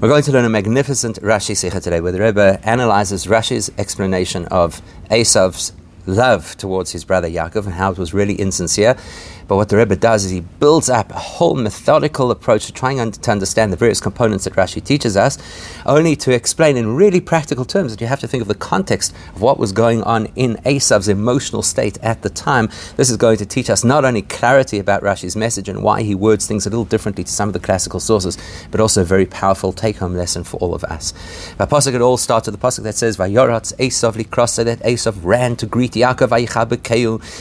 We're going to learn a magnificent Rashi Sikha today, where the Rebbe analyzes Rashi's explanation of Esav's love towards his brother Yaakov and how it was really insincere. But what the Rebbe does is he builds up a whole methodical approach to trying un- to understand the various components that Rashi teaches us, only to explain in really practical terms that you have to think of the context of what was going on in Esav's emotional state at the time. This is going to teach us not only clarity about Rashi's message and why he words things a little differently to some of the classical sources, but also a very powerful take-home lesson for all of us. The pasuk it all starts with the pasuk that says, "Vayoratz Esav likros," so that Esav ran to greet Yaakov,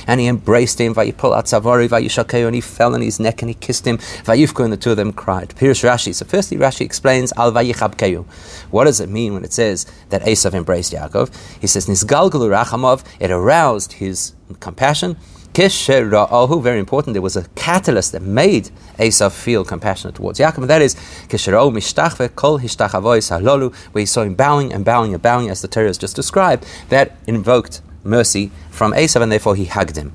and he embraced him, Vayipol Atzavari, Vayishakeu, and he fell on his neck and he kissed him. Vayifku, and the two of them cried. Pirush Rashi. So firstly, Rashi explains Al Vayichabkehu. What does it mean when it says that Esav embraced Yaakov? He says Nisgalgalu Rachamov. It aroused his compassion. Kishera'ahu, very important, there was a catalyst that made Esav feel compassionate towards Yaakov, and that is Kishera'ahu mishtachve kol hishtachavois halolu, where he saw him bowing and bowing and bowing, as the Torah has just described, that invoked mercy from Esav, and therefore he hugged him.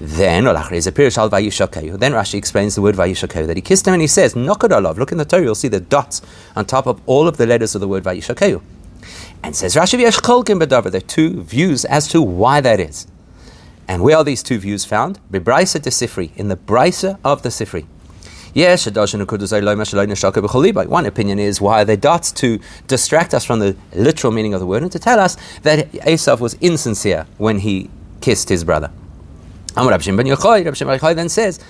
Then, then Rashi explains the word Vayishakehu, that he kissed him and he says, Nokadolov, look in the Torah, you'll see the dots on top of all of the letters of the word Vayishakehu. And says Rashi, There are two views as to why that is. And where are these two views found? Bebraisa de Sifri, in the Braisa of the Sifri. Yes, one opinion is why they dots to distract us from the literal meaning of the word and to tell us that Esav was insincere when he kissed his brother. Amar Rabbi ben Yochai, then says.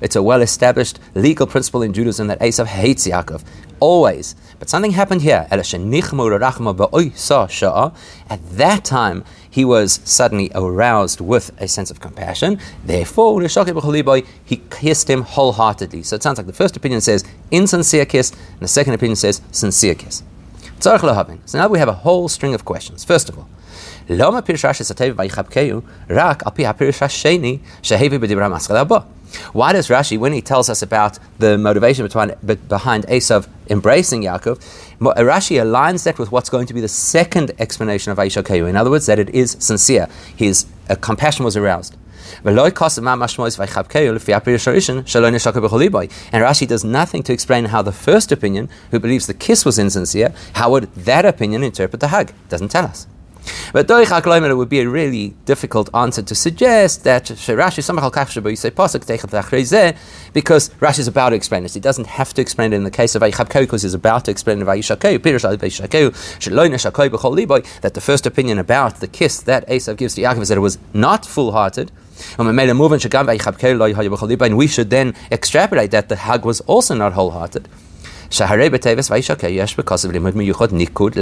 It's a well-established legal principle in Judaism that Esav hates Yaakov. Always. But something happened here. At that time, he was suddenly aroused with a sense of compassion. Therefore, he kissed him wholeheartedly. So it sounds like the first opinion says insincere kiss, and the second opinion says sincere kiss. So now we have a whole string of questions. First of all, למה פירוש רש"י סתיו ויחבקהו רק על פי הפירוש השני שהביא בדברי המסחר הבא? Why does Rashi, when he tells us about the motivation between, behind Esav embracing Yaakov, Rashi aligns that with what's going to be the second explanation of Aishakeu. In other words, that it is sincere. His uh, compassion was aroused. And Rashi does nothing to explain how the first opinion, who believes the kiss was insincere, how would that opinion interpret the hug? Doesn't tell us. But Doich HaKloimer it would be a really difficult answer to suggest that Rashi Samachal Kachshabu say Pasuk Teichat because Rashi is about to explain this. He doesn't have to explain it in the case of Aichabkeu because he's about to explain Vayishakeu, Pirush Vayishakeu, Shaloina Shakoi B'chol Liboy, that the first opinion about the kiss that Esav gives to Yaakov is that it was not full-hearted. Um, in Bhakalibah and we should then extrapolate that the hug was also not wholehearted. Because of nikud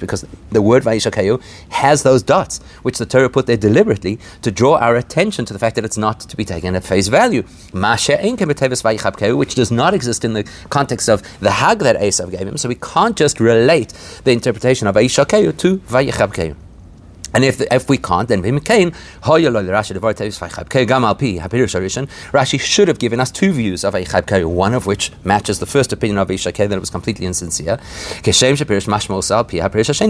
because the word vayishakeyu has those dots which the Torah put there deliberately to draw our attention to the fact that it's not to be taken at face value. Which does not exist in the context of the hag that Esav gave him. So we can't just relate the interpretation of vayishakeyu to vayichabkeyu. And if, if we can't, then Rashi should have given us two views of Eichabkei, one of which matches the first opinion of Eishakei that it was completely insincere,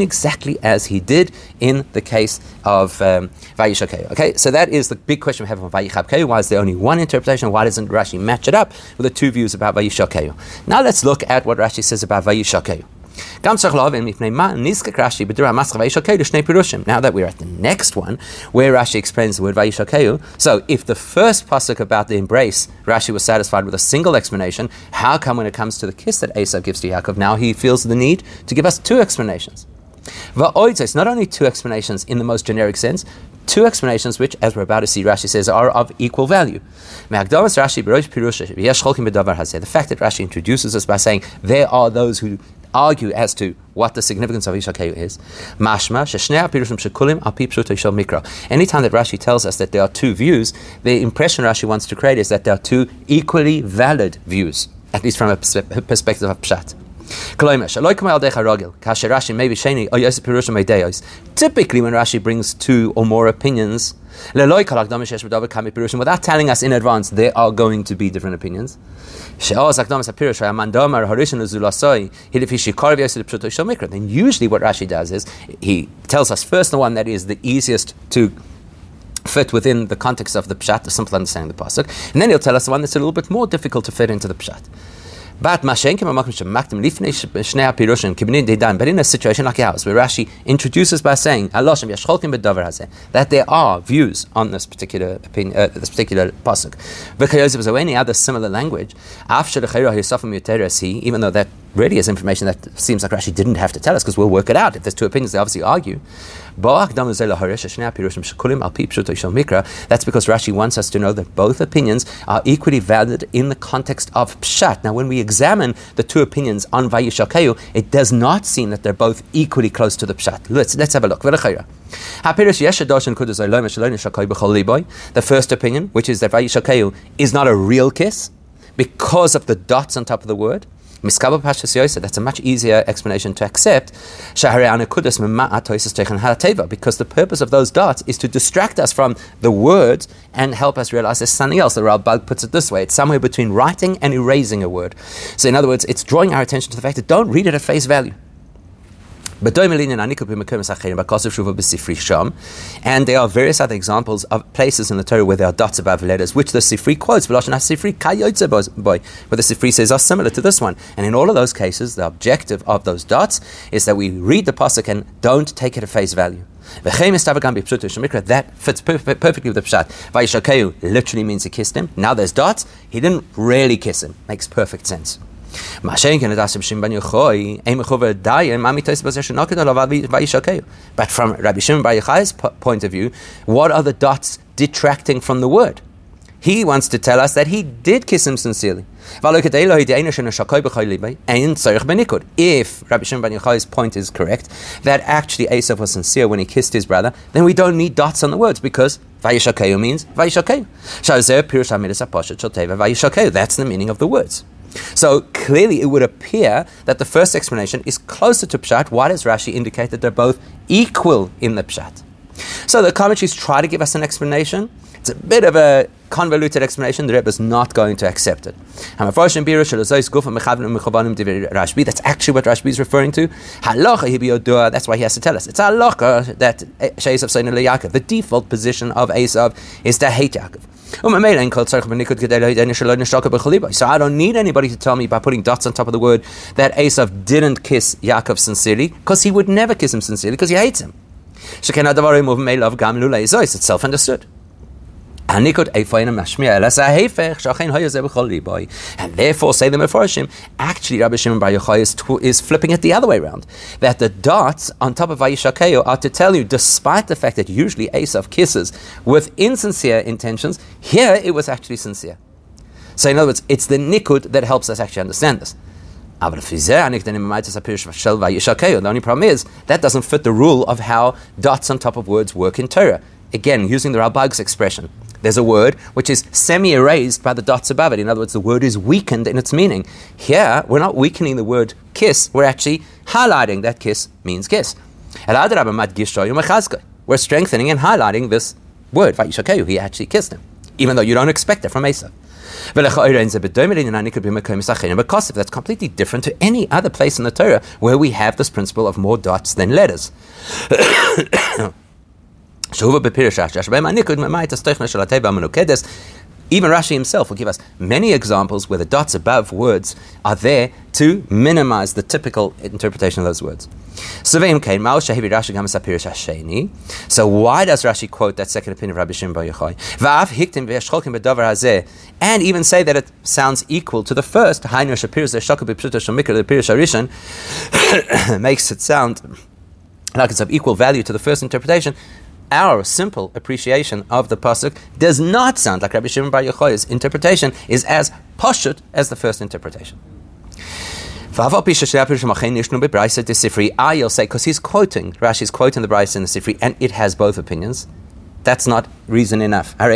exactly as he did in the case of um, Okay, so that is the big question we have on Vayichabkei. Why is there only one interpretation? Why doesn't Rashi match it up with the two views about Vayishakei? Now let's look at what Rashi says about Vayishakei. Now that we're at the next one, where Rashi explains the word Vayishakeu, so if the first pasuk about the embrace, Rashi was satisfied with a single explanation, how come when it comes to the kiss that Esav gives to Yaakov, now he feels the need to give us two explanations? It's not only two explanations in the most generic sense, two explanations which, as we're about to see, Rashi says are of equal value. The fact that Rashi introduces us by saying there are those who argue as to what the significance of Ishakeu is. Mashma, shekulim mikra. Anytime that Rashi tells us that there are two views, the impression Rashi wants to create is that there are two equally valid views, at least from a perspective of Pshat. Oh, Typically, when Rashi brings two or more opinions, without telling us in advance there are going to be different opinions. Then usually what Rashi does is he tells us first the one that is the easiest to fit within the context of the pshat, the simple understanding of the pasuk, and then he'll tell us the one that's a little bit more difficult to fit into the pshat. But in a situation like ours, where Rashi introduces by saying that there are views on this particular opinion, uh, this particular pasuk. Is any other similar language, even though that really is information that seems like Rashi didn't have to tell us because we'll work it out. If there's two opinions, they obviously argue. That's because Rashi wants us to know that both opinions are equally valid in the context of Pshat. Now, when we examine the two opinions on Vayishakeu, it does not seem that they're both equally close to the Pshat. Let's, let's have a look. The first opinion, which is that Vayishakeu is not a real kiss because of the dots on top of the word. Miskaba Pashas Yosef, that's a much easier explanation to accept. Because the purpose of those dots is to distract us from the words and help us realize there's something else. The Ralbag puts it this way it's somewhere between writing and erasing a word. So, in other words, it's drawing our attention to the fact that don't read it at face value. And there are various other examples of places in the Torah where there are dots above letters, which the Sifri quotes, where the Sifri says are similar to this one. And in all of those cases, the objective of those dots is that we read the pasuk and don't take it at face value. That fits perfectly with the pshat. Vayishakeu literally means he kissed him. Now there's dots. He didn't really kiss him. Makes perfect sense. But from Rabbi Shimon Bar Yochai's point of view, what are the dots detracting from the word? He wants to tell us that he did kiss him sincerely. If Rabbi Shimon Bar Yochai's point is correct, that actually Esav was sincere when he kissed his brother, then we don't need dots on the words because Vayishakeu means Vayishakeu. That's the meaning of the words. So clearly, it would appear that the first explanation is closer to Pshat. Why does Rashi indicate that they're both equal in the Pshat? So the commentaries try to give us an explanation. It's a bit of a convoluted explanation. The Rebbe is not going to accept it. That's actually what Rashbi is referring to. That's why he has to tell us. It's halacha that Yaakov. The default position of Esav is to hate Yaakov. So I don't need anybody to tell me by putting dots on top of the word that Esav didn't kiss Yaakov sincerely, because he would never kiss him sincerely, because he hates him. It's self understood. And therefore say the Mefarshim, actually Rabbi Shimon Bar Yochai is, is flipping it the other way around. That the dots on top of Vayishakeo are to tell you, despite the fact that usually Esav kisses with insincere intentions, here it was actually sincere. So in other words, it's the nikud that helps us actually understand this. The only problem is that doesn't fit the rule of how dots on top of words work in Torah. Again, using the Ralbag's expression there's a word which is semi erased by the dots above it. In other words, the word is weakened in its meaning. Here, we're not weakening the word kiss, we're actually highlighting that kiss means kiss. We're strengthening and highlighting this word. He actually kissed him, even though you don't expect it from. Because that's completely different to any other place in the Torah where we have this principle of more dots than letters. Even Rashi himself will give us many examples where the dots above words are there to minimize the typical interpretation of those words. So why does Rashi quote that second opinion of Rabbi Shimon Bar Yochai? And even say that it sounds equal to the first, makes it sound like it's of equal value to the first interpretation our simple appreciation of the pasuk does not sound like Rabbi Shimon Bar Yochai's interpretation is as poshut as the first interpretation. I will say because he's quoting Rashi is quoting the Brisa in the Sifri, and it has both opinions. That's not reason enough. The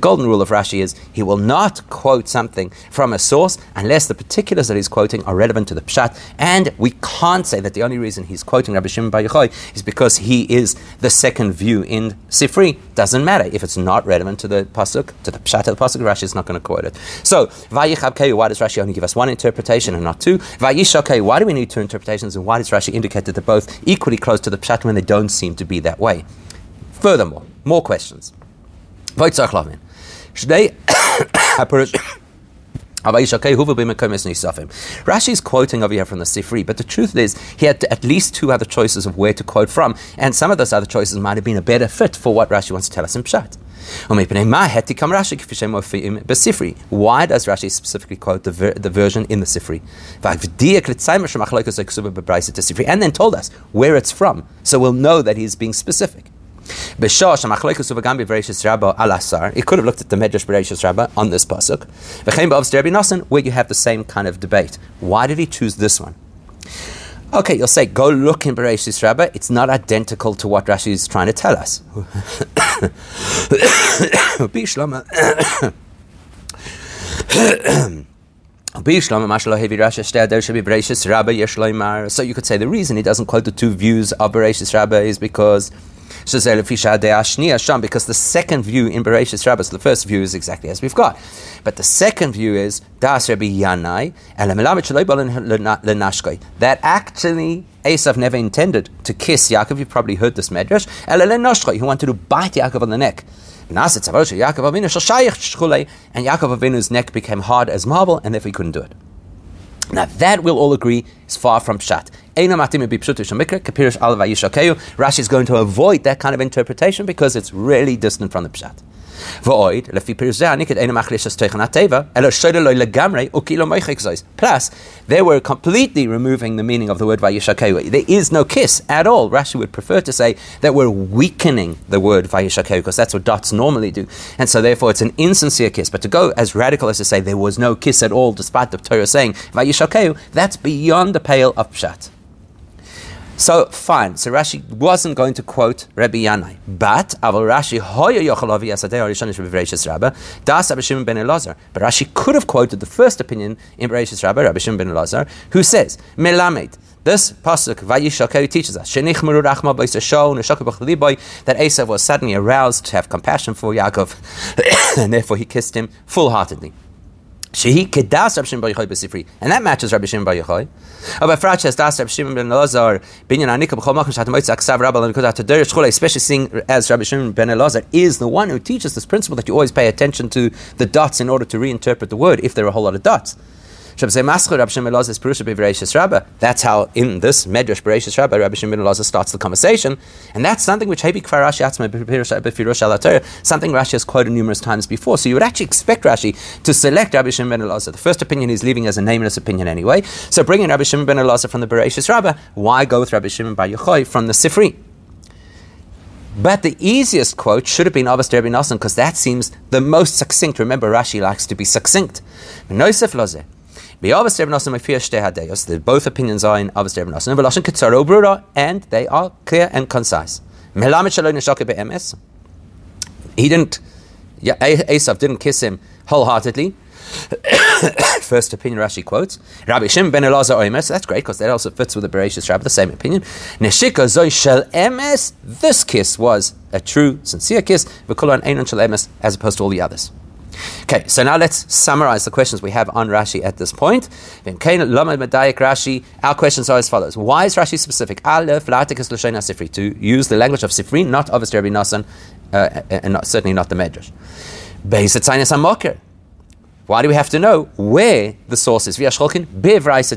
golden rule of Rashi is he will not quote something from a source unless the particulars that he's quoting are relevant to the pshat. And we can't say that the only reason he's quoting Rabbi Shimon Bar Yochai is because he is the second view in Sifri. Doesn't matter if it's not relevant to the pasuk, to the pshat of the pasuk. Rashi is not going to quote it. So why does Rashi only give us one interpretation and not two? Why do we need two interpretations, and why does Rashi indicate that they're both equally close to the pshat when they don't seem to be that way. Furthermore, more questions. Shnei Rashi is quoting over here from the Sifri, but the truth is he had at least two other choices of where to quote from, and some of those other choices might have been a better fit for what Rashi wants to tell us in Pshat. Why does Rashi specifically quote the, ver- the version in the Sifri? And then told us where it's from, so we'll know that he's being specific. It could have looked at the Medrash Bereshis Rabbah on this pasuk. Where you have the same kind of debate. Why did he choose this one? Okay, you'll say, go look in Bereshis Rabbah. It's not identical to what Rashi is trying to tell us. So you could say the reason he doesn't quote the two views of Bereshis Rabbah is because because the second view in Bereshis Rabbah, so the first view is exactly as we've got. But the second view is Das Rabbi Yanai, that actually Esav never intended to kiss Yaakov. You've probably heard this medrash. He wanted to bite Yaakov on the neck. And Yaakov Avinu's neck became hard as marble, and therefore he couldn't do it. Now that we'll all agree is far from pshat. Rashi is going to avoid that kind of interpretation because it's really distant from the pshat. Plus, they were completely removing the meaning of the word Vayishakeu. There is no kiss at all. Rashi would prefer to say that we're weakening the word Vayishakeu because that's what dots normally do. And so therefore it's an insincere kiss. But to go as radical as to say there was no kiss at all despite the Torah saying Vayishakeu, that's beyond the pale of Pshat. So fine. So Rashi wasn't going to quote Rabbi Yanai, but Aval Rashi hoya yochalavi asadei arishonish b'Bereishis Rabba das Rabbi Shimon ben Elazar. But Rashi could have quoted the first opinion in Bereishis Rabba, Rabbi Shimon ben Elazar, who says Melamed. This pasuk Vayishakei teaches us that Esav was suddenly aroused to have compassion for Yaakov, and therefore he kissed him full-heartedly. Shehi kedas Rabbi Shimon Bar Yochai b'Sifri, and that matches Rabbi Shimon Bar Yochai. Aber Frach has das Rabbi Shimon ben Elazar binyan anika b'chol machim shat moitz aksav rabba l'nikot atadar shchule, especially seeing as Rabbi Shimon ben Elazar is the one who teaches this principle that you always pay attention to the dots in order to reinterpret the word if there are a whole lot of dots. That's how in this Medrash Bereshis Rabba, Rabbi Shimon Elazar starts the conversation, and that's something which Hebi Kvar Rashi something Rashi has quoted numerous times before. So you would actually expect Rashi to select Rabbi Shimon ben Elazar. The first opinion he's leaving as a nameless opinion anyway. So bringing Rabbi Shimon ben Elazar from the Bereshis Rabba, why go with Rabbi Shimon Bar Yochai from the Sifri? But the easiest quote should have been Avos Rabbi Nassan because that seems the most succinct. Remember, Rashi likes to be succinct. Both opinions are in Avos Rebbe Nosson. And they are clear and concise. He didn't, yeah, Esav didn't kiss him wholeheartedly. First opinion Rashi quotes Rabbi Shimon ben Elazar Oimes. That's great because that also fits with the Bereshis Rabbah, the same opinion. Neshika zoy shel emes. This kiss was a true, sincere kiss. V'kulan einon shel emes, as opposed to all the others. Okay, so now let's summarize the questions we have on Rashi at this point. Rashi, our questions are as follows. Why is Rashi specific? To use the language of Sifri, not of Rabbi Nassan, uh, and not, certainly not the Medrash. Why do we have to know where the source is?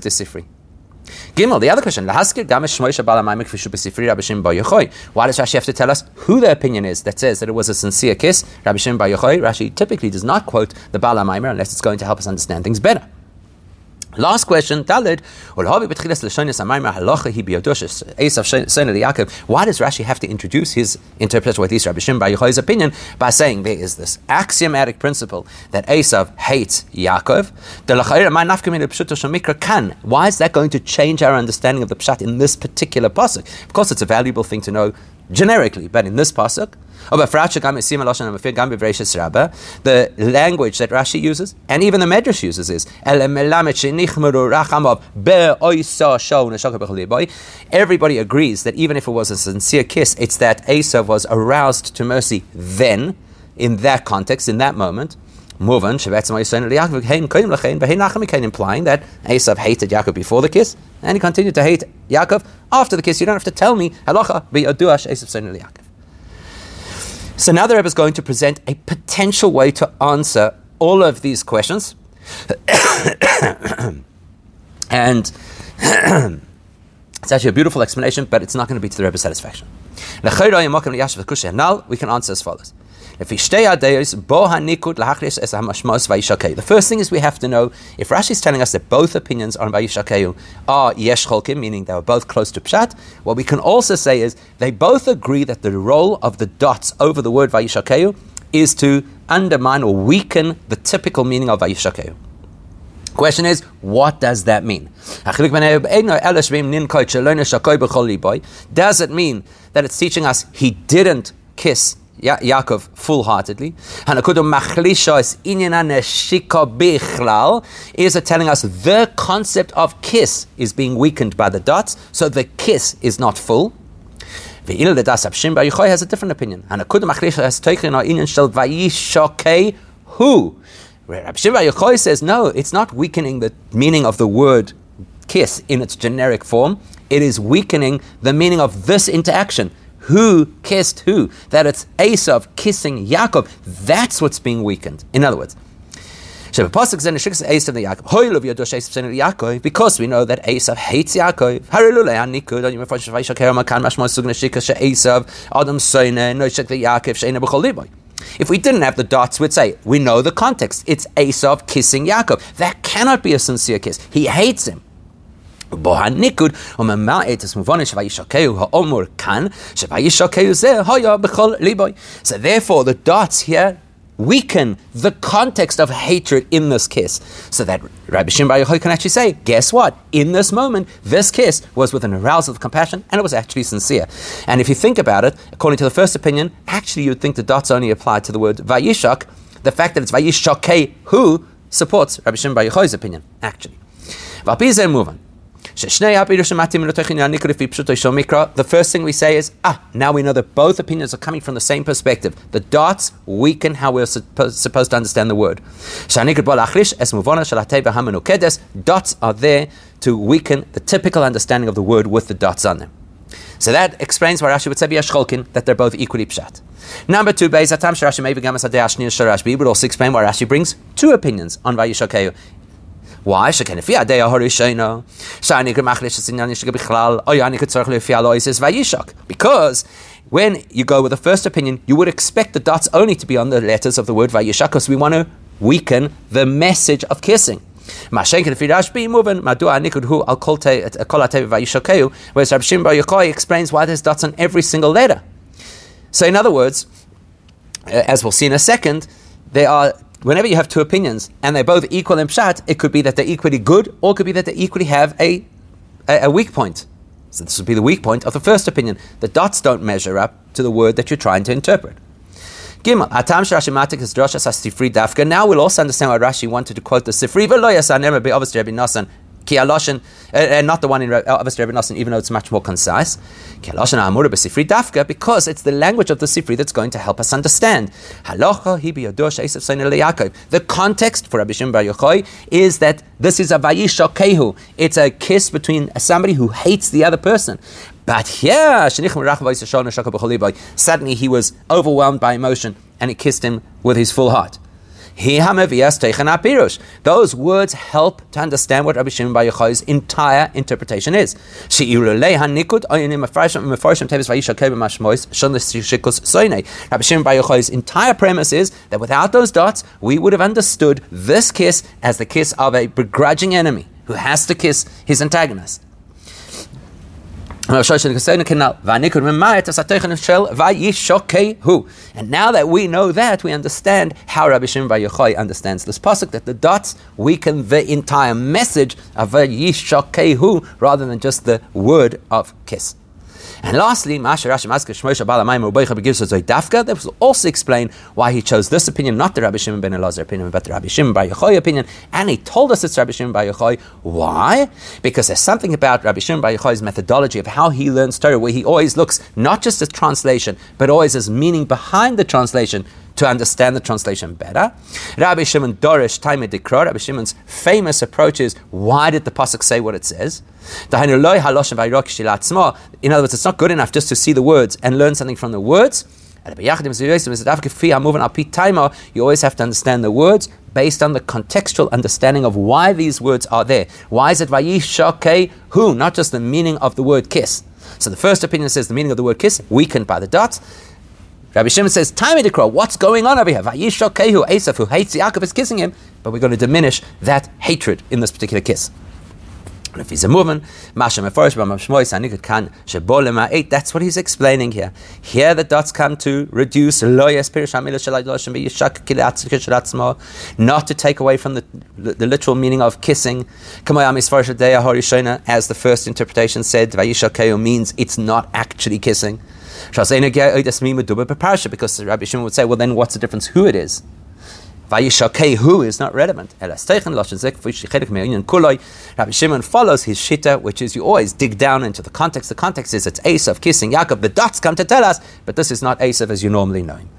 Sifri. Gimel, the other question. Why does Rashi have to tell us who the opinion is that says that it was a sincere kiss? Rabbi Shimon Bar Yochai, Rashi typically does not quote the Bala Maimer unless it's going to help us understand things better. Last question, Dalid. Why does Rashi have to introduce his interpretation, with Rabbi Shimon Bar Yochai's opinion, by saying there is this axiomatic principle that Esav hates Yaakov? Why is that going to change our understanding of the pshat in this particular pasuk? Of course, it's a valuable thing to know generically, but in this pasuk, the language that Rashi uses, and even the Medrash uses, is Everybody agrees that even if it was a sincere kiss, it's that Esav was aroused to mercy then, in that context, in that moment. Implying that Esav hated Yaakov before the kiss, and he continued to hate Yaakov after the kiss. You don't have to tell me halacha Esav Yaakov. So now the Rebbe is going to present a potential way to answer all of these questions. and it's actually a beautiful explanation, but it's not going to be to the Rebbe's satisfaction. Now we can answer as follows. The first thing is we have to know if Rashi is telling us that both opinions on Vayishakeu are yesh cholkim, meaning they were both close to pshat. What we can also say is they both agree that the role of the dots over the word Vayishakeu is to undermine or weaken the typical meaning of Vayishakeu. Question is, what does that mean? Does it mean that it's teaching us he didn't kiss Ya- Yaakov full-heartedly. Is it telling us the concept of kiss is being weakened by the dots, so the kiss is not full? has a different opinion. Who? Rabbi Shimon Bar Yochai says, no, it's not weakening the meaning of the word kiss in its generic form. It is weakening the meaning of this interaction who kissed who, that it's Esav kissing Yaakov, that's what's being weakened. In other words, because we know that Esav hates Yaakov. If we didn't have the dots, we'd say, we know the context. It's Esav kissing Yaakov. That cannot be a sincere kiss. He hates him. בו הניקוד וממעט את מובן שוישקהו האומר כאן, שוישקהו זה היה בכל ליבוי. So therefore the dots here weaken the context of hatred in this kiss. So that Rabbi Shimon Bar Yochai can actually say, guess what? In this moment, this kiss was with an arousal of compassion and it was actually sincere. And if you think about it, according to the first opinion, actually you'd think the dots only apply to the word Vayishak. The fact that it's Vayishakei who supports Rabbi Shimon Bar Yochai's opinion, actually. move on. the first thing we say is, ah, now we know that both opinions are coming from the same perspective. The dots weaken how we're suppo- supposed to understand the word. Dots are there to weaken the typical understanding of the word with the dots on them. So that explains why Rashi would say Yashcholkin, that they're both equally pshat. Number two, Sharashi would also explain why Rashi brings two opinions on Vayishakeu. Why? Because when you go with the first opinion, you would expect the dots only to be on the letters of the word Vayishak, because we want to weaken the message of kissing. Whereas Rabbi Shimon Bar Yochai explains why there's dots on every single letter. So, in other words, uh, as we'll see in a second, there are whenever you have two opinions and they're both equal in pshat, it could be that they're equally good, or it could be that they equally have a, a, a weak point. So this would be the weak point of the first opinion. The dots don't measure up to the word that you're trying to interpret. Gimel, Atam Rashi Matik is Drosha Sifri Dafka. Now we'll also understand why Rashi wanted to quote the Sifri, but Lo Yasan Never obviously Rabbi Ki aloshin, and uh, uh, not the one in uh, obviously Rebbe Nosson, even though it's much more concise. Ki aloshin ha'amura dafka, because it's the language of the sifri that's going to help us understand. Yaakov. The context for Rabbi Shimon Bar Yochai is that this is a vayishokehu. It's a kiss between somebody who hates the other person. But here, suddenly he was overwhelmed by emotion and he kissed him with his full heart. Those words help to understand what Rabbi Shimon Bar Yochai's entire interpretation is. Rabbi Shimon Bar Yochai's entire premise is that without those dots, we would have understood this kiss as the kiss of a begrudging enemy who has to kiss his antagonist. And now that we know that, we understand how Rabbi Shimon Bar Yochai understands this pasuk that the dots weaken the entire message of Vayishokehu rather than just the word of kiss. And lastly, Masha Rashi Masker Shmosha Balamayim Rubaycha gives us dafka. That will also explain why he chose this opinion, not the Rabbi Shimon ben Elazar opinion, but the Rabbi Shimon Bar Yochai opinion. And he told us it's Rabbi Shimon Bar Yochai. Why? Because there's something about Rabbi Shimon Bar Yochai's methodology of how he learns Torah, where he always looks not just at translation, but always as meaning behind the translation to understand the translation better. Rabbi Shimon Dorish Taime Dikra, Rabbi Shimon's famous approach is why did the pasuk say what it says? In other words, it's not good enough just to see the words and learn something from the words. You always have to understand the words based on the contextual understanding of why these words are there. Why is it vayishake who, not just the meaning of the word kiss. So the first opinion says the meaning of the word kiss, weakened by the dots. Rabbi Shimon says, Time Dikro, what's going on over here? Vayishakehu Esav, who hates Yaakov, is kissing him, but we're going to diminish that hatred in this particular kiss. If he's a movement, that's what he's explaining here. Here the dots come to reduce, not to take away from the, the, the literal meaning of kissing. As the first interpretation said, means it's not actually kissing. Because Rabbi Shimon would say, well, then what's the difference who it is? Vayishakehu is not relevant. Rabbi Shimon follows his shita, which is you always dig down into the context. The context is it's Esav kissing Yaakov. The dots come to tell us, but this is not Esav as you normally know him.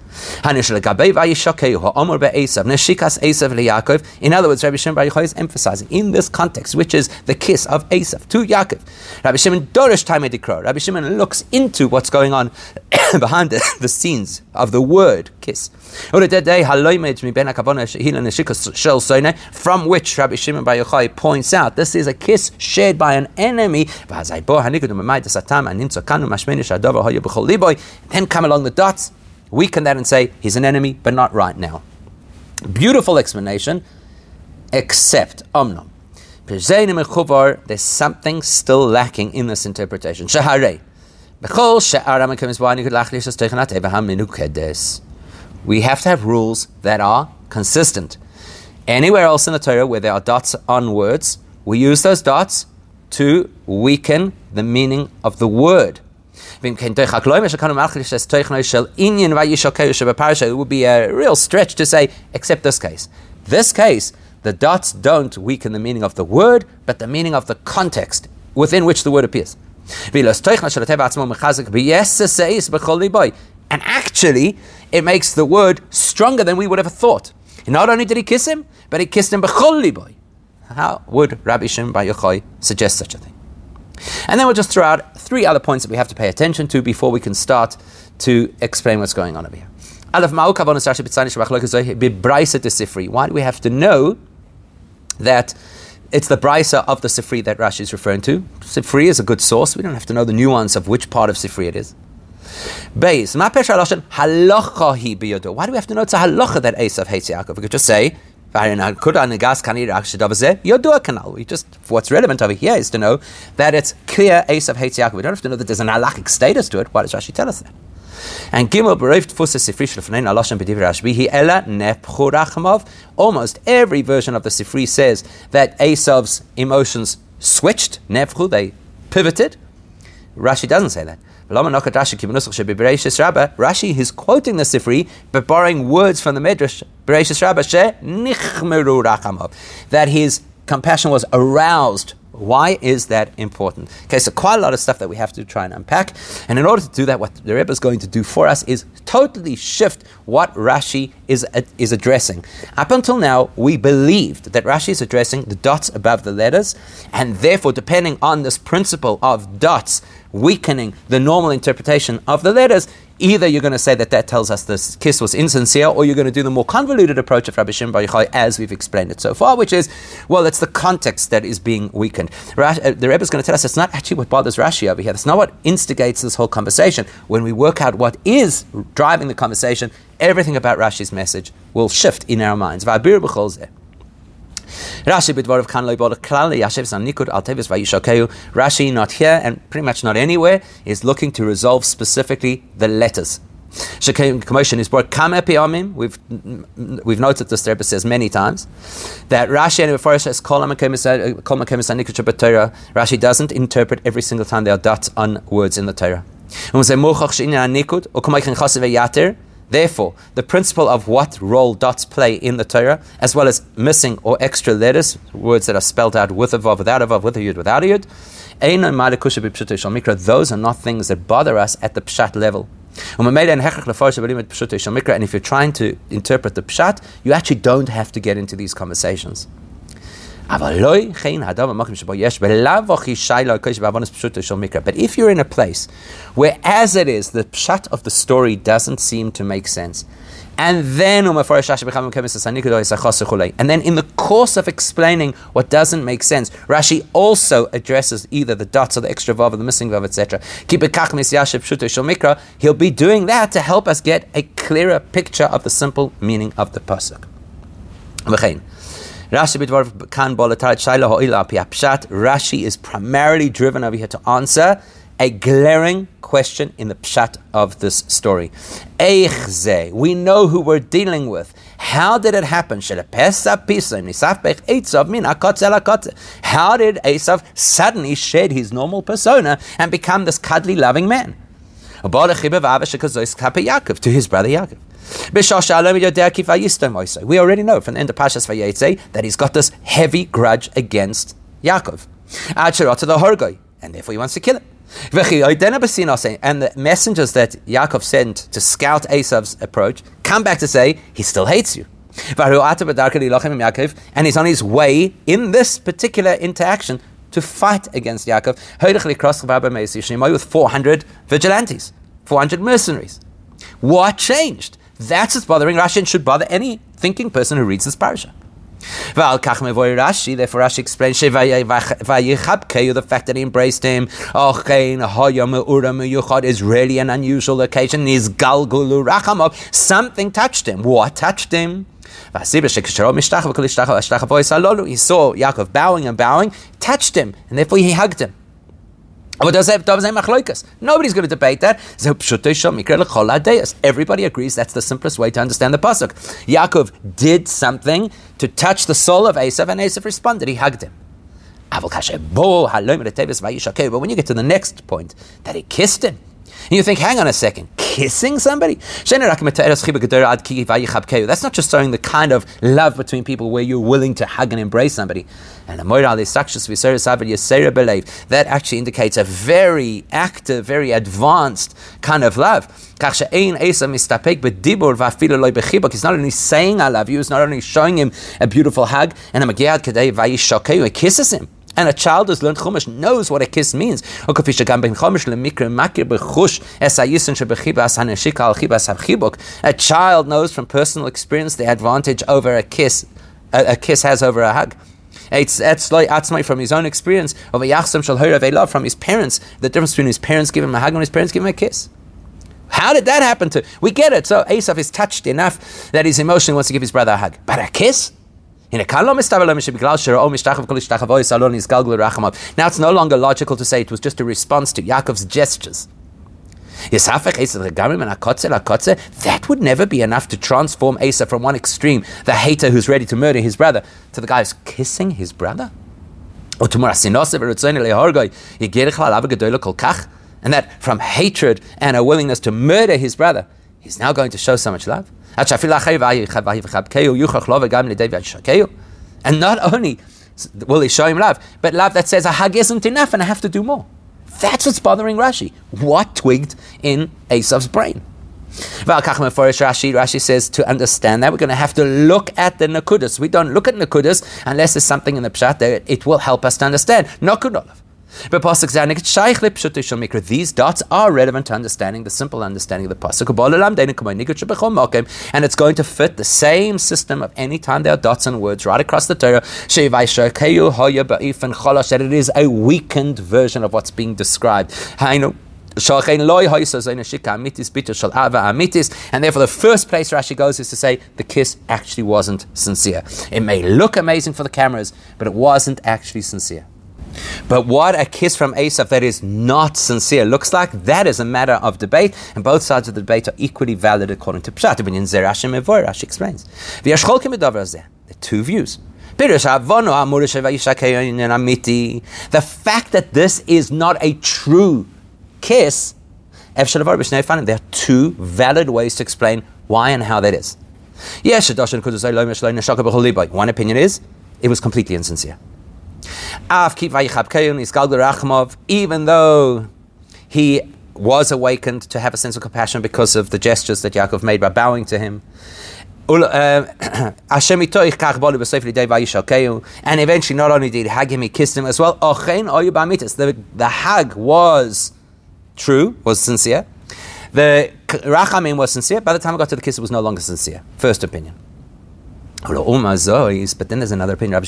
In other words, Rabbi Shimon Bar Yochai is emphasizing in this context, which is the kiss of Esav to Yaakov. Rabbi Shimon Dorish Time Rabbi Shimon looks into what's going on behind the, the scenes of the word kiss. From which Rabbi Shimon Bar Yochai points out this is a kiss shared by an enemy. Then come along the dots weaken that and say he's an enemy, but not right now. Beautiful explanation, except Omnom. There's something still lacking in this interpretation. We have to have rules that are consistent. Anywhere else in the Torah where there are dots on words, we use those dots to weaken the meaning of the word. It would be a real stretch to say, except this case. This case, the dots don't weaken the meaning of the word, but the meaning of the context within which the word appears. And actually, it makes the word stronger than we would have thought. Not only did he kiss him, but he kissed him liboy. How would Rabbi Shimon Bar Yochai suggest such a thing? And then we'll just throw out three other points that we have to pay attention to before we can start to explain what's going on over here. Why do we have to know that it's the brisa of the Sifri that Rashi is referring to? Sifri is a good source. We don't have to know the nuance of which part of Sifri it is. Why do we have to know it's a halacha that Esav hates Yaakov? We could just say we just what's relevant over here is to know that it's clear Esav hates Yaakov. We don't have to know that there's an halachic status to it. Why does Rashi tell us that? And Gimel Bereif Tfusa Sifri Shlefnein Alashon B'Divrei Rashbi Ella Nepchu Almost every version of the Sifri says that Esav's emotions switched, Nepchu, they pivoted. Rashi doesn't say that. Rashi is quoting the Sifri, but borrowing words from the Midrash, that his compassion was aroused why is that important? Okay, so quite a lot of stuff that we have to try and unpack. And in order to do that, what the Rebbe is going to do for us is totally shift what Rashi is, uh, is addressing. Up until now, we believed that Rashi is addressing the dots above the letters, and therefore, depending on this principle of dots weakening the normal interpretation of the letters, Either you're going to say that that tells us this kiss was insincere, or you're going to do the more convoluted approach of Rabbi Shimon Bar Yochai as we've explained it so far, which is, well, it's the context that is being weakened. Uh, the Rebbe is going to tell us it's not actually what bothers Rashi over here. That's not what instigates this whole conversation. When we work out what is driving the conversation, everything about Rashi's message will shift in our minds. Rashi b'dvarav kan loy bol klal yashev san nikud al tevis vayishakeu. Rashi not here and pretty much not anywhere is looking to resolve specifically the letters. Commotion is brought kam epiamim. We've we've noted this but says many times that Rashi and Mepharsh says kol Rashi doesn't interpret every single time there are dots on words in the Torah. When we say mochach she'inyan nikud or kamaychen chasev yater. Therefore, the principle of what role dots play in the Torah, as well as missing or extra letters, words that are spelled out with a vav, without a vav, with a yud, without a yud, those are not things that bother us at the pshat level. And if you're trying to interpret the pshat, you actually don't have to get into these conversations. But if you're in a place where, as it is, the pshat of the story doesn't seem to make sense, and then and then in the course of explaining what doesn't make sense, Rashi also addresses either the dots or the extra vav or the missing vav, etc. He'll be doing that to help us get a clearer picture of the simple meaning of the pasuk. Rashi is primarily driven over here to answer a glaring question in the pshat of this story. We know who we're dealing with. How did it happen? How did Esav suddenly shed his normal persona and become this cuddly, loving man? To his brother Yaakov. We already know from the end of Pashas Vayetze that he's got this heavy grudge against Yaakov. And therefore he wants to kill him. And the messengers that Yaakov sent to scout Esav's approach come back to say he still hates you. And he's on his way in this particular interaction to fight against Yaakov with 400 vigilantes, 400 mercenaries. What changed? That's what's bothering Rashi and should bother any thinking person who reads this parasha. Rashi, therefore Rashi explains the fact that he embraced him oh, is really an unusual occasion. Something touched him. What touched him? He saw Yaakov bowing and bowing, touched him, and therefore he hugged him. Nobody's going to debate that. Everybody agrees that's the simplest way to understand the pasuk. Yaakov did something to touch the soul of Esav, and Esav responded. He hugged him. But when you get to the next point, that he kissed him, and you think, hang on a second, kissing somebody? That's not just showing the kind of love between people where you're willing to hug and embrace somebody. And that actually indicates a very active, very advanced kind of love. He's not only saying I love you, he's not only showing him a beautiful hug, and a kisses him. And a child who's learned Chumash knows what a kiss means. A child knows from personal experience the advantage over a kiss, a, a kiss has over a hug. It's Atzmai from his own experience of a Yachsam from his parents. The difference between his parents giving him a hug and his parents giving him a kiss. How did that happen to? We get it. So Esav is touched enough that he's emotionally wants to give his brother a hug. But a kiss? Oh, oh, now it's no longer logical to say it was just a response to Yaakov's gestures. That would never be enough to transform Asa from one extreme, the hater who's ready to murder his brother, to the guy who's kissing his brother. And that from hatred and a willingness to murder his brother, he's now going to show so much love. And not only will he show him love, but love that says a hug isn't enough and I have to do more. That's what's bothering Rashi. What twigged in Esav's brain? Rashi, Rashi says to understand that we're going to have to look at the Nakudas. We don't look at Nakudas unless there's something in the Pshat that it will help us to understand. Nakudolav. But Pasuk These dots are relevant to understanding the simple understanding of the Pasuk. And it's going to fit the same system of any time there are dots and words right across the Torah. That it is a weakened version of what's being described. And therefore, the first place Rashi goes is to say the kiss actually wasn't sincere. It may look amazing for the cameras, but it wasn't actually sincere. But what a kiss from Esav that is not sincere looks like, that is a matter of debate, and both sides of the debate are equally valid according to Pshat. Rashi explains. There are two views. The fact that this is not a true kiss, there are two valid ways to explain why and how that is. One opinion is it was completely insincere even though he was awakened to have a sense of compassion because of the gestures that Yaakov made by bowing to him. uh, and eventually, not only did Hagim, he kissed him as well. The, the Hag was true, was sincere. The Rachamim was sincere. By the time I got to the kiss, it was no longer sincere. First opinion. Um but then there's another opinion.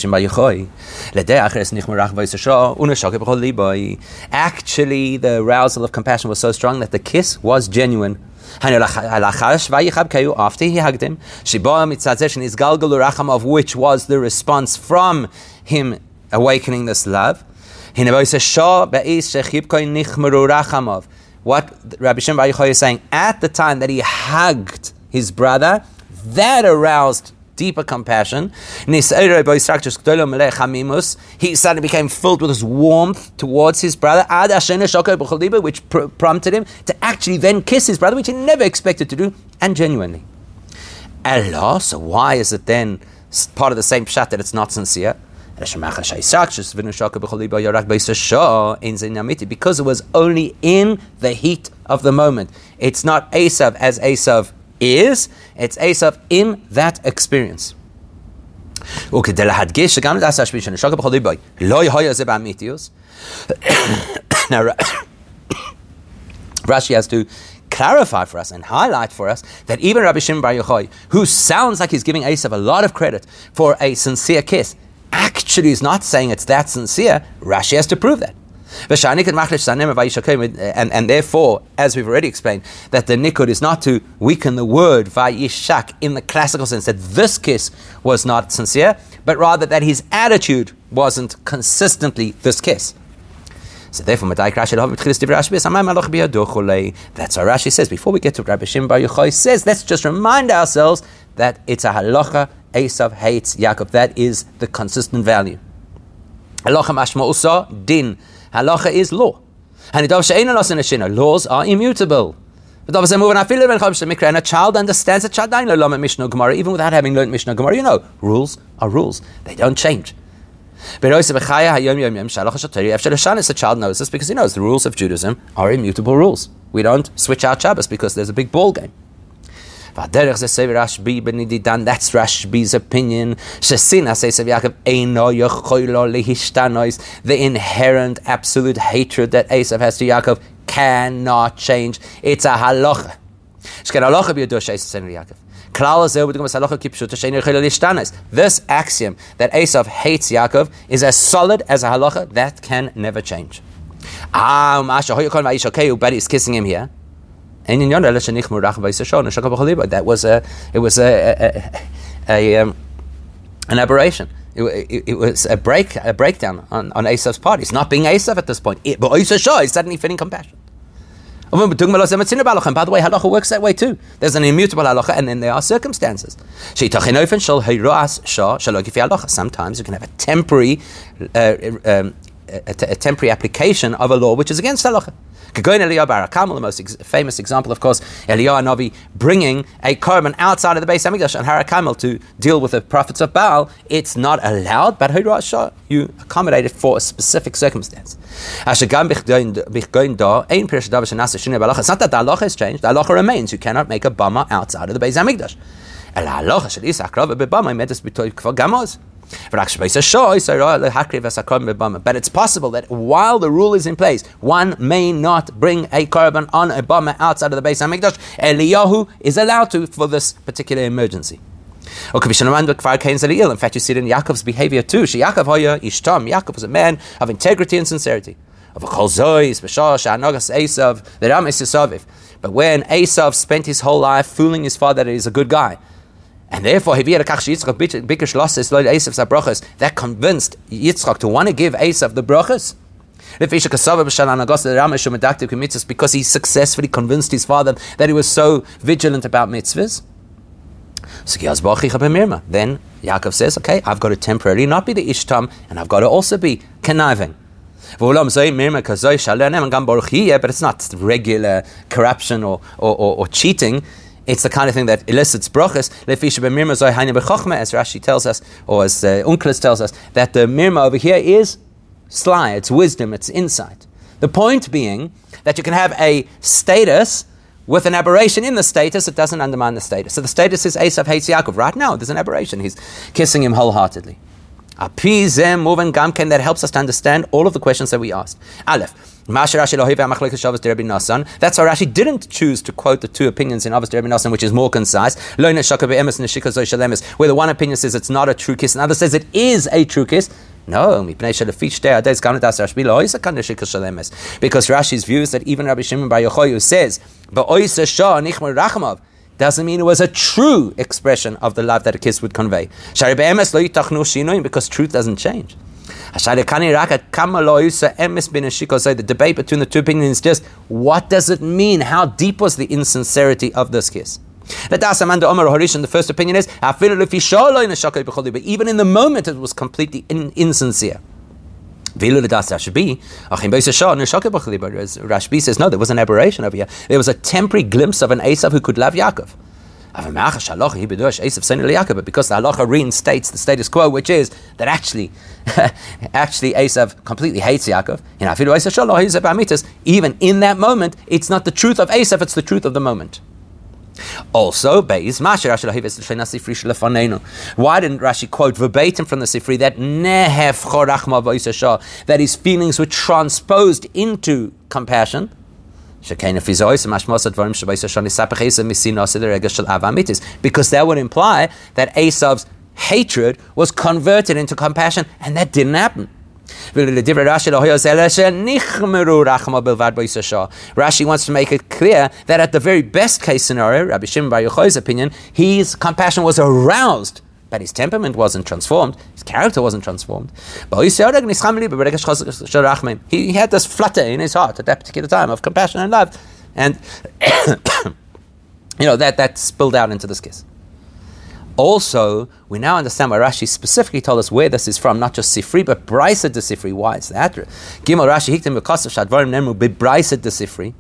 Actually, the arousal of compassion was so strong that the kiss was genuine. After he hugged him, of which was the response from him awakening this love. What Rabbi Shimon Bar Yochai is saying, at the time that he hugged his brother, that aroused deeper compassion. He suddenly became filled with this warmth towards his brother, which pr- prompted him to actually then kiss his brother, which he never expected to do, and genuinely. Allah, so why is it then part of the same pshat that it's not sincere? Because it was only in the heat of the moment. It's not Esav as Esav is, it's Esav in that experience. now, Rashi has to clarify for us and highlight for us that even Rabbi Shimon Bar Yochai, who sounds like he's giving Esav a lot of credit for a sincere kiss, actually is not saying it's that sincere. Rashi has to prove that. And, and therefore, as we've already explained, that the nikud is not to weaken the word vayishak in the classical sense that this kiss was not sincere, but rather that his attitude wasn't consistently this kiss. So therefore, that's what Rashi says. Before we get to Rabbi Shimon Bar Yochai says, let's just remind ourselves that it's a halacha. Esav hates Yaakov. That is the consistent value. Halacha mashma din Halacha is law. And laws are immutable. But And a child understands a Chadain Mishnah Gemara, even without having learned Mishnah Gemara. You know, rules are rules, they don't change. A child knows this because he knows the rules of Judaism are immutable rules. We don't switch out Shabbos because there's a big ball game. That's Rashbi's opinion. The inherent absolute hatred that Esav has to Yaakov cannot change. It's a halacha. This axiom that Esav hates Yaakov is as solid as a halacha that can never change. Ah, but he's kissing him here. That was a, it was a, a, a um, an aberration. It, it, it, was a break, a breakdown on, on Esav's part. He's not being Esav at this point. It, but Shah is suddenly feeling compassion. By the way, halacha works that way too. There's an immutable halacha, and then there are circumstances. Sometimes you can have a temporary, uh, um, a, a, temporary application of a law which is against halacha. Kagoin Eliyahu Barakamel, the most ex- famous example, of course, Eliyahu Navi bringing a korban outside of the Beis Hamikdash and Harakamel to deal with the prophets of Baal. It's not allowed, but you accommodate it for a specific circumstance. It's not that the halacha has changed, the halacha remains. You cannot make a bama outside of the Beis Hamikdash. But it's possible that while the rule is in place, one may not bring a korban on a bama outside of the Beis Hamikdash. Eliyahu is allowed to for this particular emergency. In fact, you see it in Yaakov's behavior too. Yaakov was a man of integrity and sincerity. Of a But when Esav spent his whole life fooling his father that he's a good guy, and therefore, he had a kakh Yitzhak Bikish losses, that convinced Yitzchak to want to give Esav the brachas. Because he successfully convinced his father that he was so vigilant about mitzvahs. Then Yaakov says, Okay, I've got to temporarily not be the Ishtam, and I've got to also be conniving. But it's not regular corruption or, or, or, or cheating. It's the kind of thing that elicits brachas. As Rashi tells us, or as uh, Onkelos tells us, that the mirma over here is sly, it's wisdom, it's insight. The point being that you can have a status with an aberration in the status, it doesn't undermine the status. So the status is Esav hates Yaakov. Right now, there's an aberration. He's kissing him wholeheartedly. Apizem moving gamken that helps us to understand all of the questions that we asked. Aleph. That's why Rashi didn't choose to quote the two opinions in Avos Derbi Nasan, which is more concise. Where the one opinion says it's not a true kiss, and the other says it is a true kiss. No, because Rashi's view is that even Rabbi Shimon Bar Yochai who says, doesn't mean it was a true expression of the love that a kiss would convey. Because truth doesn't change. The debate between the two opinions is just what does it mean? How deep was the insincerity of this kiss? The first opinion is, but even in the moment it was completely in, insincere. Rashbi says, no, there was an aberration over here. There was a temporary glimpse of an Esav who could love Yaakov. But because the halacha reinstates the status quo, which is that actually, actually Esav completely hates Yaakov. Even in that moment, it's not the truth of Esav; it's the truth of the moment. Also, why didn't Rashi quote verbatim from the Sifri that that his feelings were transposed into compassion? Because that would imply that Esav's hatred was converted into compassion, and that didn't happen. Rashi wants to make it clear that at the very best case scenario, Rabbi Shimon Bar Yochai's opinion, his compassion was aroused but his temperament wasn't transformed, his character wasn't transformed. He, he had this flutter in his heart at that particular time of compassion and love. And, you know, that, that spilled out into this kiss. Also, we now understand why Rashi specifically told us where this is from, not just Sifri, but Brisa de Sifri. Why is that? Gimel Rashi hiktim b'kosav shadvarim nemu b'Brisa de Sifri.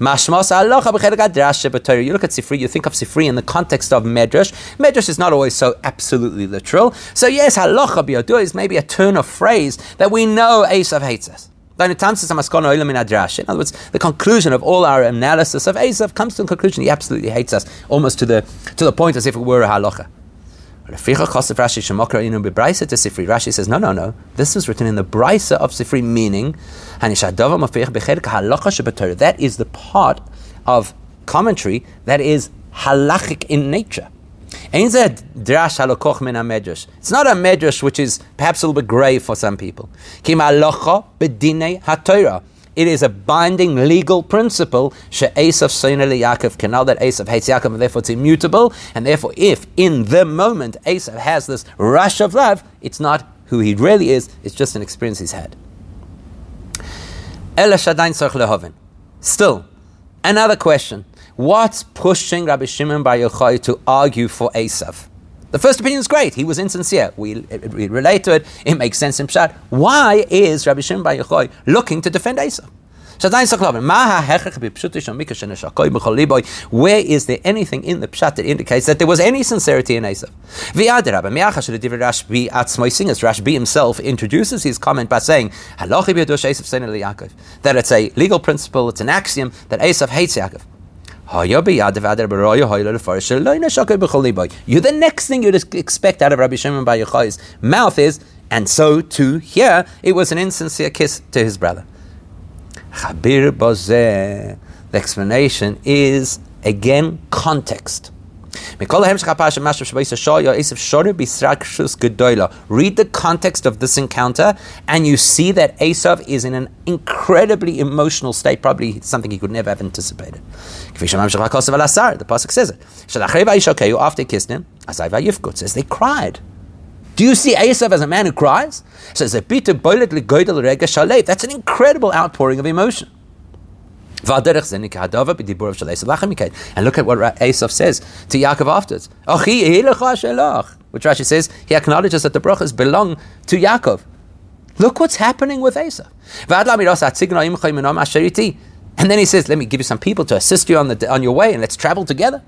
You look at Sifri, you think of Sifri in the context of Medrash. Medrash is not always so absolutely literal. So yes, halacha is maybe a turn of phrase that we know Esav hates us. In other words, the conclusion of all our analysis of Esav comes to the conclusion he absolutely hates us, almost to the, to the point as if it were a halacha. Rashi says, no, no, no. This was written in the Brisa of Sifri, meaning, that is the part of commentary that is halachic in nature. It's not a medrash which is perhaps a little bit grey for some people. It is a binding legal principle. She'esav soiner Yaakov canal that Esav hates Yaakov, and therefore it's immutable. And therefore, if in the moment Esav has this rush of love, it's not who he really is. It's just an experience he's had. Still, another question. What's pushing Rabbi Shimon Bar Yochai to argue for Esav? The first opinion is great. He was insincere. We, we relate to it. It makes sense in Pshat. Why is Rabbi Shimon Bar Yochai looking to defend Esau? Where is there anything in the pshat that indicates that there was any sincerity in Esav? Rashbi himself introduces his comment by saying that it's a legal principle, it's an axiom that Esav hates Yaakov. You the next thing you'd expect out of Rabbi Shimon Bar Yochai's mouth is, and so too here, it was an insincere kiss to his brother. The explanation is again context. Read the context of this encounter, and you see that Esav is in an incredibly emotional state, probably something he could never have anticipated. The Pasuk says it. After he kissed him, says they cried. Do you see Esav as a man who cries? Says That's an incredible outpouring of emotion. And look at what Esav says to Yaakov afterwards. Oh, Which Rashi says he acknowledges that the brachas belong to Yaakov. Look what's happening with Esav. And then he says, Let me give you some people to assist you on, the, on your way and let's travel together.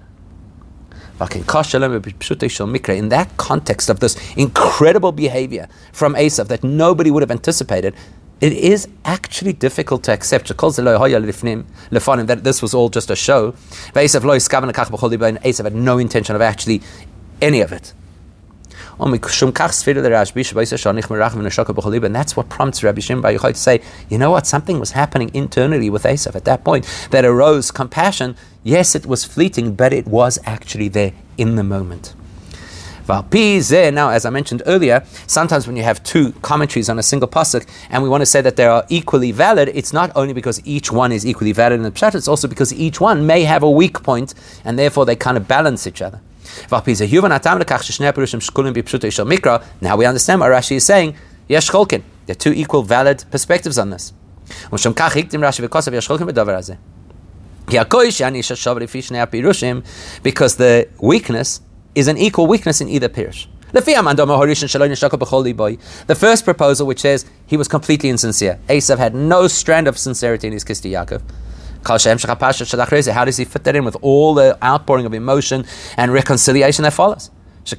In that context of this incredible behavior from Esav that nobody would have anticipated, it is actually difficult to accept that this was all just a show. Esav had no intention of actually any of it. And that's what prompts Rabbi Shimon Bar Yochai to say, you know what, something was happening internally with Esav at that point that arose compassion. Yes, it was fleeting, but it was actually there in the moment. Now, as I mentioned earlier, sometimes when you have two commentaries on a single pasuk and we want to say that they are equally valid, it's not only because each one is equally valid in the pshat, it's also because each one may have a weak point and therefore they kind of balance each other. Now we understand what Rashi is saying. Cholkin. There are two equal valid perspectives on this. Because the weakness is an equal weakness in either pirish. The first proposal, which says he was completely insincere, Esav had no strand of sincerity in his kiss to Yaakov. How does he fit that in with all the outpouring of emotion and reconciliation that follows? Which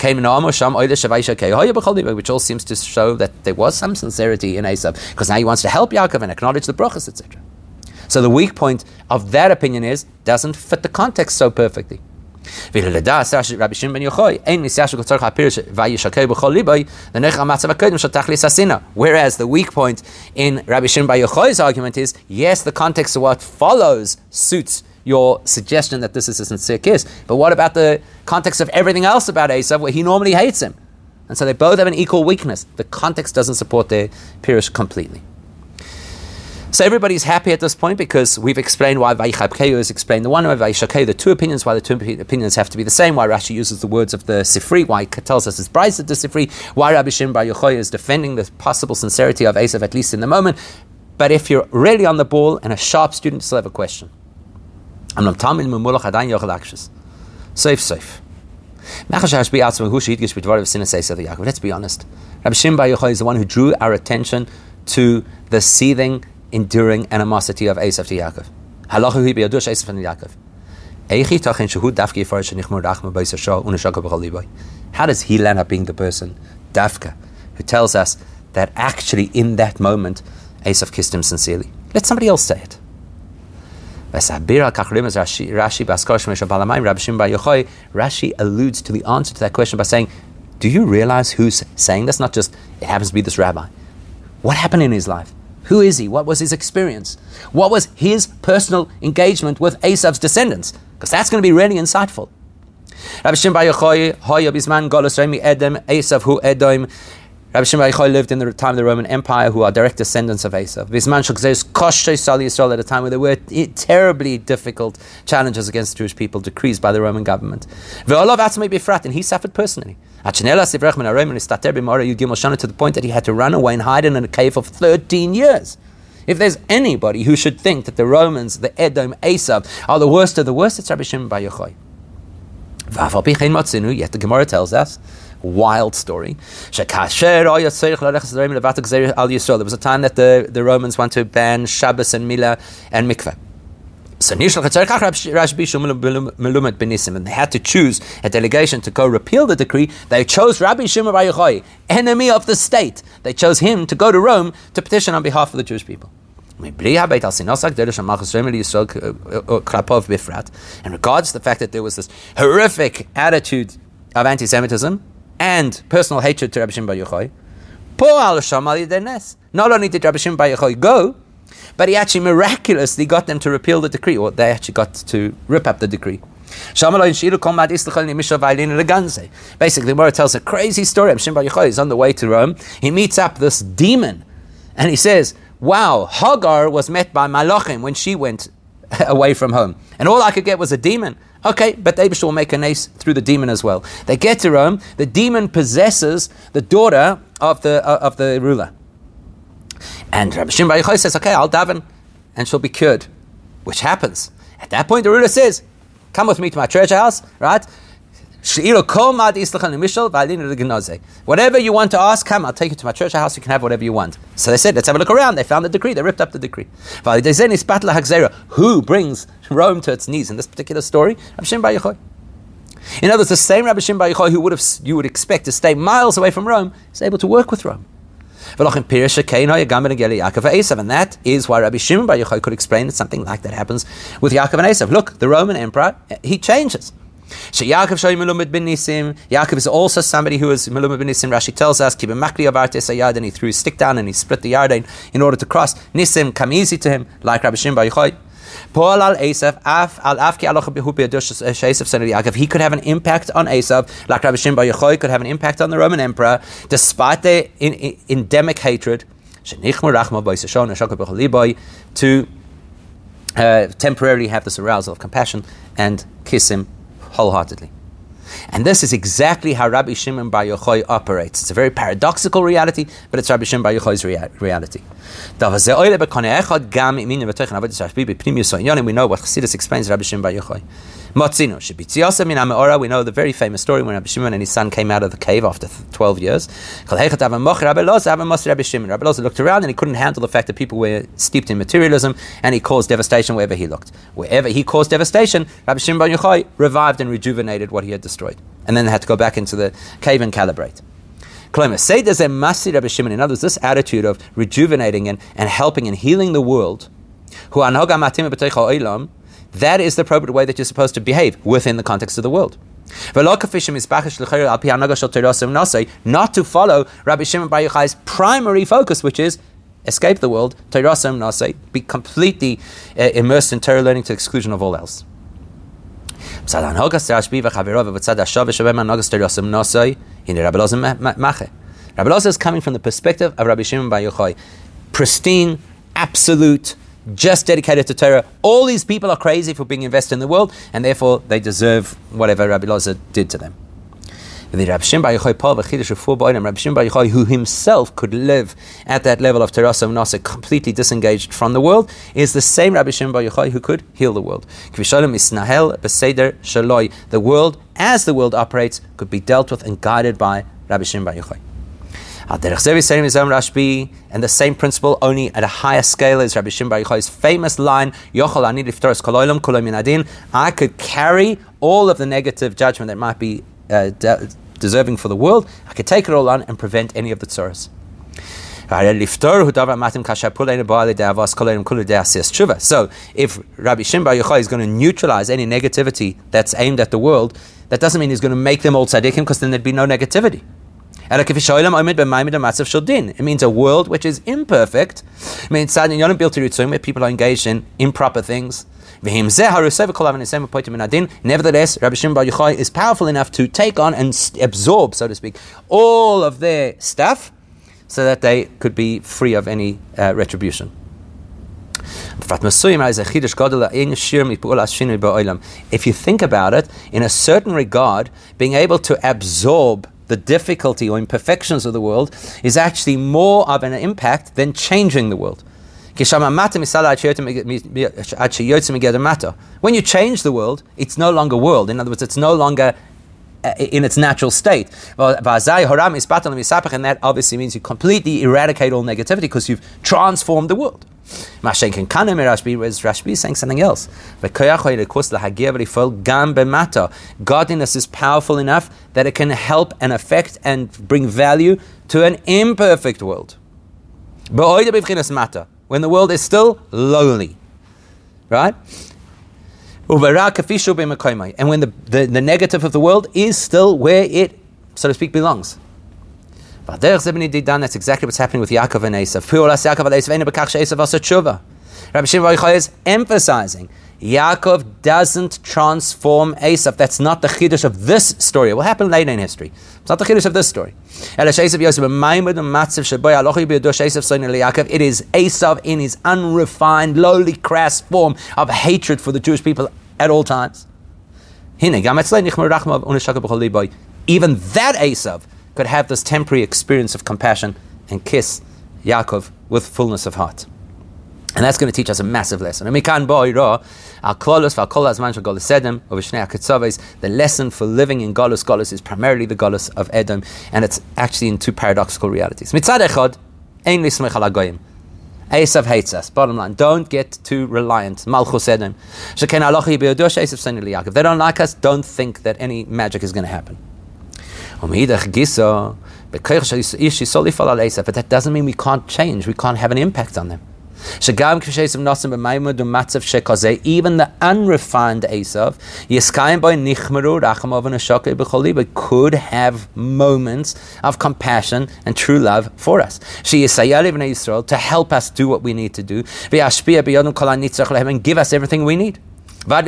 all seems to show that there was some sincerity in Esav, because now he wants to help Yaakov and acknowledge the brachas, etc. So the weak point of that opinion is doesn't fit the context so perfectly. Whereas the weak point in Rabbi Shimon Bar Yochai's argument is, yes, the context of what follows suits your suggestion that this is a sincere kiss, but what about the context of everything else about Esav where he normally hates him? And so they both have an equal weakness. The context doesn't support their Pirish completely. So everybody's happy at this point because we've explained why Vayichab is explained the one way, Vayishakeu, the two opinions, why the two opinions have to be the same, why Rashi uses the words of the Sifri, why he tells us it's Brisa de Sifri, why Rabbi Shimon Bar Yochai is defending the possible sincerity of Esav, at least in the moment. But if you're really on the ball and a sharp student, still have a question. Safe, safe. Let's be honest. Rabbi Shimon Bar Yochai is the one who drew our attention to the seething enduring animosity of Esav to Yaakov. Halacha hu biyadush Esav and Yaakov. Eichi shehu yifar shenichmur rachma. How does he land up being the person, Dafka, who tells us that actually in that moment Esav kissed him sincerely? Let somebody else say it. Rashi alludes to the answer to that question by saying, Do you realize who's saying this? Not just, it happens to be this rabbi. What happened in his life? Who is he? What was his experience? What was his personal engagement with Esav's descendants? Because that's going to be really insightful. Rabbi Shimon Yochai, Hoya Bisman, Golos Remi Esav Hu Edom. Rabbi Shimon Yochai lived in the time of the Roman Empire, who are direct descendants of Esav. Bisman Shokzeus Koshe Sali Yisrael at a time where there were terribly difficult challenges against the Jewish people, decreed by the Roman government. Ve'olav Atzmei Bifrat, and he suffered personally. To the point that he had to run away and hide in a cave for 13 years. If there's anybody who should think that the Romans, the Edom, Esav, are the worst of the worst, it's Rabbi Shimon Bar Yochai. Yet the Gemara tells us, wild story. There was a time that the, the Romans want to ban Shabbos and Milah and Mikveh. So and they had to choose a delegation to go repeal the decree. They chose Rabbi Shimon Bar Yochai, enemy of the state. They chose him to go to Rome to petition on behalf of the Jewish people. Uh, uh, uh, In regards to the fact that there was this horrific attitude of anti-Semitism and personal hatred to Rabbi Shimon Bar Yochai, not only did Rabbi Shimon Bar Yochai go, but he actually miraculously got them to repeal the decree, or they actually got to rip up the decree. Basically, Gemara tells a crazy story. Bar Yochai is on the way to Rome. He meets up this demon, and he says, "Wow, Hagar was met by Malachim when she went away from home, and all I could get was a demon." Okay, but Abish will make an ace through the demon as well. They get to Rome. The demon possesses the daughter of the uh, of the ruler. And Rabbi Shimon Bar says, okay, I'll daven, and she'll be cured, which happens. At that point, the ruler says, come with me to my treasure house, right? Whatever you want to ask, come, I'll take you to my treasure house, you can have whatever you want. So they said, let's have a look around. They found the decree, they ripped up the decree. Who brings Rome to its knees in this particular story? Rabbi Shimon Bar Yochai. In other words, the same Rabbi Shimon Bar Yochai who would have, you would expect to stay miles away from Rome is able to work with Rome. And that is why Rabbi Shimon Bar Yochai could explain that something like that happens with Yaakov and Esav. Look, the Roman emperor, he changes. Yaakov is also somebody who is Melumid bin Nisim. Rashi tells us, and he threw his stick down and he split the Yarden in order to cross. Nisim come easy to him, like Rabbi Shimon Bar Yochai. Paul al Esav, af al afki Yaakov. He could have an impact on Esav, like Rabbi Shimon Yochai could have an impact on the Roman emperor, despite their in, in, endemic hatred. To uh, temporarily have this arousal of compassion and kiss him wholeheartedly. And this is exactly how Rabbi Shimon Bar Yochai operates. It's a very paradoxical reality, but it's Rabbi Shimon Bar Yochai's rea- reality. We know what Chassidus explains Rabbi Shimon Bar Yochai. Motzino, Shibitziasa min Ameora. We know the very famous story when Rabbi Shimon and his son came out of the cave after 12 years. Rabbi Shimon. Rabbi Loza looked around and he couldn't handle the fact that people were steeped in materialism and he caused devastation wherever he looked. Wherever he caused devastation, Rabbi Shimon Bar Yochai revived and rejuvenated what he had destroyed. And then had to go back into the cave and calibrate. Say there's a Masi Rabbi Shimon. In other words, this attitude of rejuvenating and, and helping and healing the world, who that is the appropriate way that you're supposed to behave within the context of the world. Not to follow Rabbi Shimon Bar Yochai's primary focus, which is escape the world, be completely uh, immersed in Torah learning to exclusion of all else. Rabbi Loza is coming from the perspective of Rabbi Shimon Bar Yochai, pristine, absolute, just dedicated to Torah. All these people are crazy for being invested in the world, and therefore they deserve whatever Rabbi Loza did to them. The Rabbi Shimon Bar who himself could live at that level of terasa nasa, completely disengaged from the world, is the same Rabbi Shimon Bar Yochai who could heal the world. The world, as the world operates, could be dealt with and guided by Rabbi Shimon Bar Yochai. And the same principle, only at a higher scale, is Rabbi Shimon Bar Yochai's famous line, I could carry all of the negative judgment that might be uh, de- deserving for the world. I could take it all on and prevent any of the tsuras. So, if Rabbi Shimon Bar Yochai is going to neutralize any negativity that's aimed at the world, that doesn't mean he's going to make them all tzaddikim, because then there'd be no negativity. It means a world which is imperfect. It means where people are engaged in improper things. Nevertheless, Rabbi Shimon Bar Yochai is powerful enough to take on and absorb, so to speak, all of their stuff so that they could be free of any uh, retribution. If you think about it, in a certain regard, being able to absorb the difficulty or imperfections of the world is actually more of an impact than changing the world. When you change the world, it's no longer world. In other words, it's no longer uh, Uh, in its natural state. And that obviously means you completely eradicate all negativity because you've transformed the world. Rashbi is saying something else. Godliness is powerful enough that it can help and affect and bring value to an imperfect world. When the world is still lowly. Right? And when the, the, the negative of the world is still where it, so to speak, belongs. That's exactly what's happening with Yaakov and Esav. Rabbi Shimon is emphasizing Yaakov doesn't transform Esav. That's not the chiddush of this story. It will happen later in history. It's not the chiddush of this story. It is Esav in his unrefined, lowly, crass form of hatred for the Jewish people at all times. Even that Esav could have this temporary experience of compassion and kiss Yaakov with fullness of heart. And that's going to teach us a massive lesson. The lesson for living in Golus Golus is primarily the Golus of Edom, and it's actually in two paradoxical realities. Esav hates us. Bottom line, don't get too reliant. Malchus Edom. If they don't like us, don't think that any magic is going to happen. But that doesn't mean we can't change, we can't have an impact on them. Even the unrefined Esav, could have moments of compassion and true love for us. She yisayali v'nei Yisrael, to help us do what we need to do, and give us everything we need that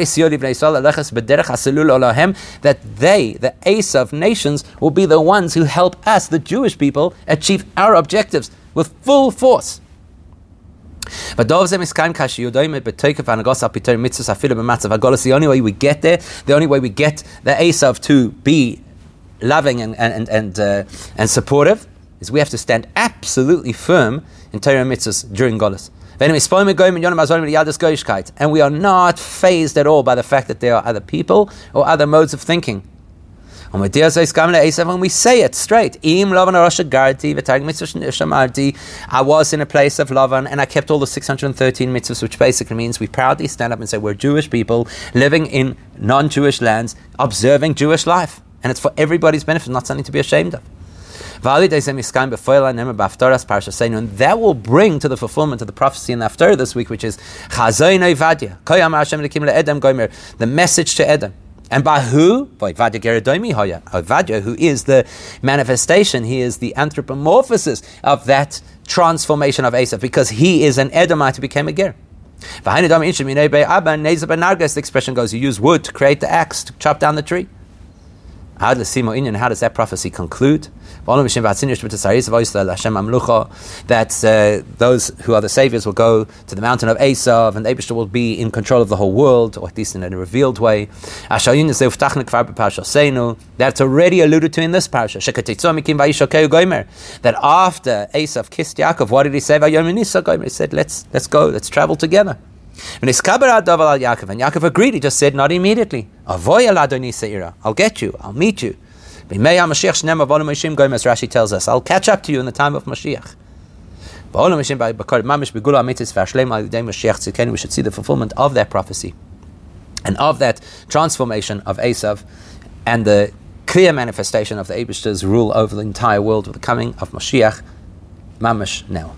they, the Esav nations, will be the ones who help us, the Jewish people, achieve our objectives with full force. But the only way we get there, the only way we get the Esav to be loving and, and, and, uh, and supportive, is we have to stand absolutely firm in Torah mitzvahs during Golus. And we are not fazed at all by the fact that there are other people or other modes of thinking. And we say it straight. I was in a place of Lavan and I kept all the 613 mitzvahs, which basically means we proudly stand up and say we're Jewish people living in non Jewish lands, observing Jewish life. And it's for everybody's benefit, not something to be ashamed of. And that will bring to the fulfillment of the prophecy in the Haftarah this week, which is the message to Edom. And by who? By Vadia who is the manifestation, he is the anthropomorphosis of that transformation of Esav, because he is an Edomite who became a Ger. The expression goes, you use wood to create the axe, to chop down the tree. How does that prophecy conclude? That uh, those who are the saviors will go to the mountain of Esav, and Abishah will be in control of the whole world, or at least in a revealed way. That's already alluded to in this parasha. That after Esav kissed Yaakov, what did he say? He said, let's, let's go, let's travel together. And Yaakov agreed, he just said, not immediately. I'll get you, I'll meet you. As Rashi tells us, I'll catch up to you in the time of Mashiach. We should see the fulfillment of that prophecy and of that transformation of Esav and the clear manifestation of the Abish's rule over the entire world with the coming of Mashiach, Mamish now.